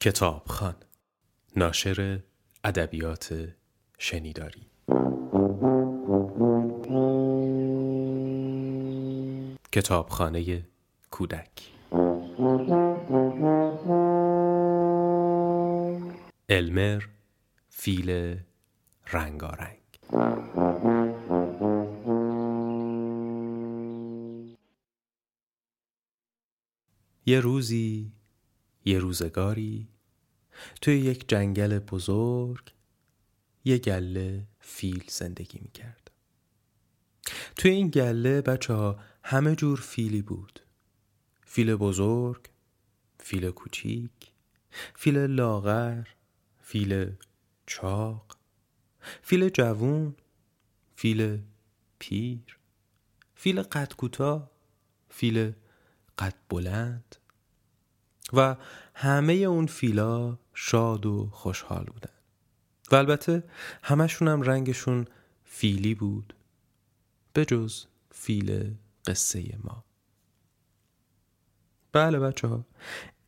کتابخان ناشر ادبیات شنیداری. کتابخانه کودک. المر فیل رنگارنگ. یه روزی یه روزگاری. توی یک جنگل بزرگ یه گله فیل زندگی می‌کرد. توی این گله بچه ها همه جور فیلی بود. فیل بزرگ فیل کوچیک فیل لاغر فیل چاق فیل جوون فیل پیر فیل قد کوتاه فیل قد بلند. و همه اون فیلا شاد و خوشحال بودن. و البته همشون هم رنگشون فیلی بود به جز فیل قصه ما. بله بچه ها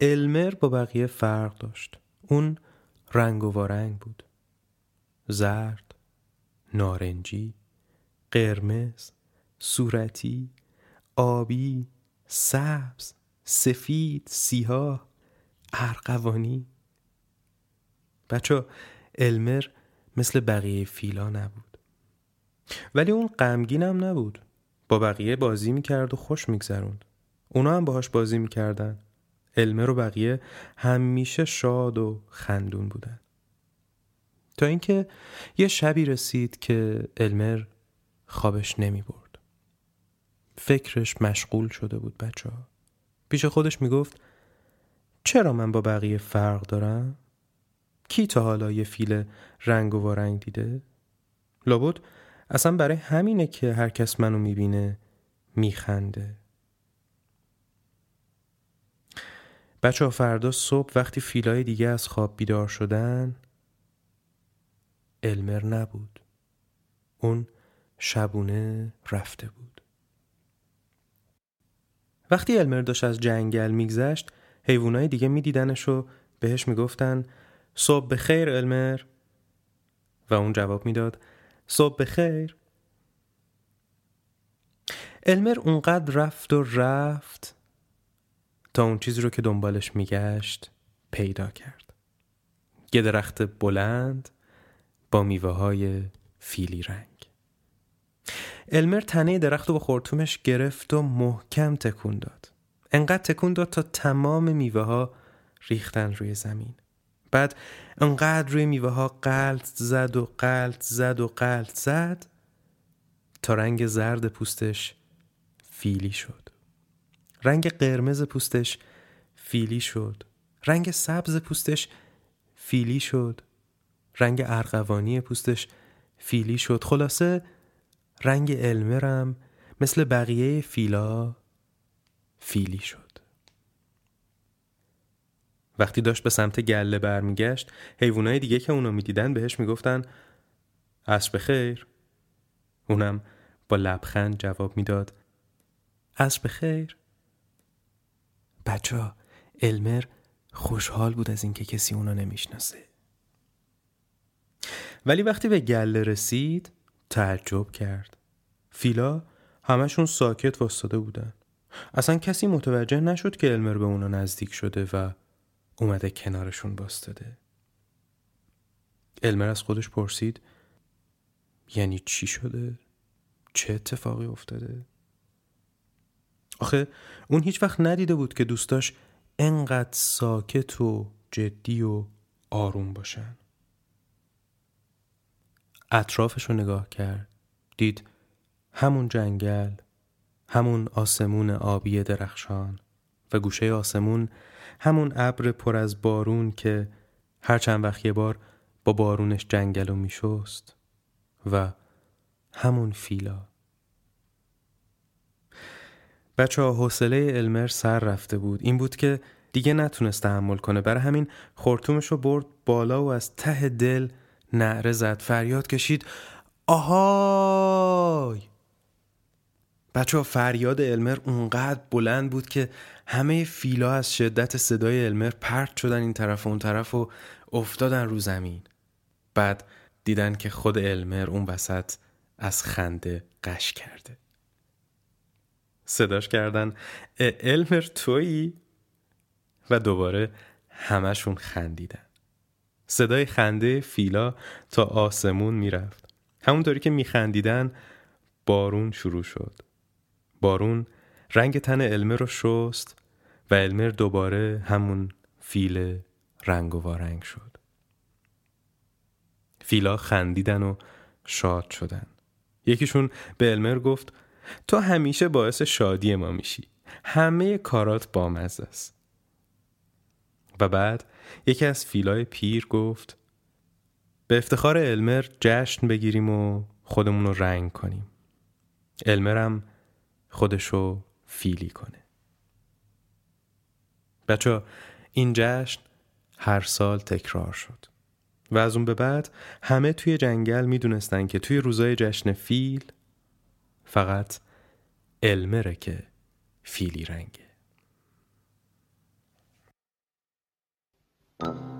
المر با بقیه فرق داشت. اون رنگ و وارنگ بود. زرد نارنجی قرمز صورتی آبی سبز. سفید سیاه ارقوانی بچه المر مثل بقیه فیلا نبود. ولی اون غمگین هم نبود. با بقیه بازی می‌کرد و خوش میگذروند. اونا هم باهاش بازی می‌کردن. المر و بقیه همیشه شاد و خندون بودن. تا اینکه یه شبی رسید که المر خوابش نمی برد. فکرش مشغول شده بود بچه ها. پیش خودش می‌گفت چرا من با بقیه فرق دارم؟ کی تا حالا یه فیل رنگ و وارنگ دیده؟ لابد اصلا برای همینه که هر کس منو می‌بینه میخنده بچه ها فردا صبح وقتی فیلای دیگه از خواب بیدار شدن المر نبود اون شبونه رفته بود وقتی المر داشت از جنگل میگذشت حیوانای دیگه میدیدنش و بهش می‌گفتن صبح بخیر المر. و اون جواب می‌داد صبح بخیر. المر اونقدر رفت و رفت تا اون چیزی رو که دنبالش میگشت پیدا کرد. یه درخت بلند با میوه های فیلی رنگ. المر تنه درخت رو با خورتومش گرفت و محکم تکون داد. انقدر تکون داد تا تمام میوه ها ریختن روی زمین. بعد انقدر روی میوه ها قلط زد و قلط زد و قلط زد تا رنگ زرد پوستش فیلی شد. رنگ قرمز پوستش فیلی شد. رنگ سبز پوستش فیلی شد. رنگ ارغوانی پوستش فیلی شد. خلاصه رنگ المرم مثل بقیه فیلا فیلی شد. وقتی داشت به سمت گله برمیگشت حیوانای دیگه که اونو می‌دیدن بهش می‌گفتن عصر بخیر. اونم با لبخند جواب می‌داد عصر بخیر. بچه المر خوشحال بود از اینکه کسی اونو نمی‌شناسه. ولی وقتی به گله رسید تعجب کرد فیلا همشون ساکت واستاده بودن اصلا کسی متوجه نشد که المر به اونا نزدیک شده و اومده کنارشون باستاده المر از خودش پرسید یعنی چی شده؟ چه اتفاقی افتاده؟ آخه اون هیچ وقت ندیده بود که دوستاش انقدر ساکت و جدی و آروم باشن اطرافش رو نگاه کرد. دید همون جنگل همون آسمون آبی درخشان و گوشه آسمون همون ابر پر از بارون که هر چند وقت یه بار با بارونش جنگل رو میشست و همون فیلا. بچه حوصله المر سر رفته بود. این بود که دیگه نتونست تحمل کنه. برای همین خورتومش رو برد بالا و از ته دل نعره زد فریاد کشید. آهای! بچه فریاد المر اونقدر بلند بود که همه فیلا از شدت صدای المر پرت شدن این طرف و اون طرف و افتادن رو زمین. بعد دیدن که خود المر اون وسط از خنده قش کرده. صداش کردن المر تویی؟ و دوباره همشون خندیدن. صدای خنده فیلا تا آسمون می‌رفت. همونطوری که میخندیدن بارون شروع شد. بارون رنگ تن علمه رو شست و المر دوباره همون فیل رنگ و وارنگ شد. فیلا خندیدن و شاد شدن. یکیشون به المر گفت تو همیشه باعث شادی ما میشی. همه کارات بامزه است. و بعد یکی از فیلای پیر گفت به افتخار المر جشن بگیریم و خودمون رو رنگ کنیم. المرم خودشو فیلی کنه. بچه این جشن هر سال تکرار شد و از اون به بعد همه توی جنگل می‌دونستن که توی روزای جشن فیل فقط المره که فیلی رنگه. You.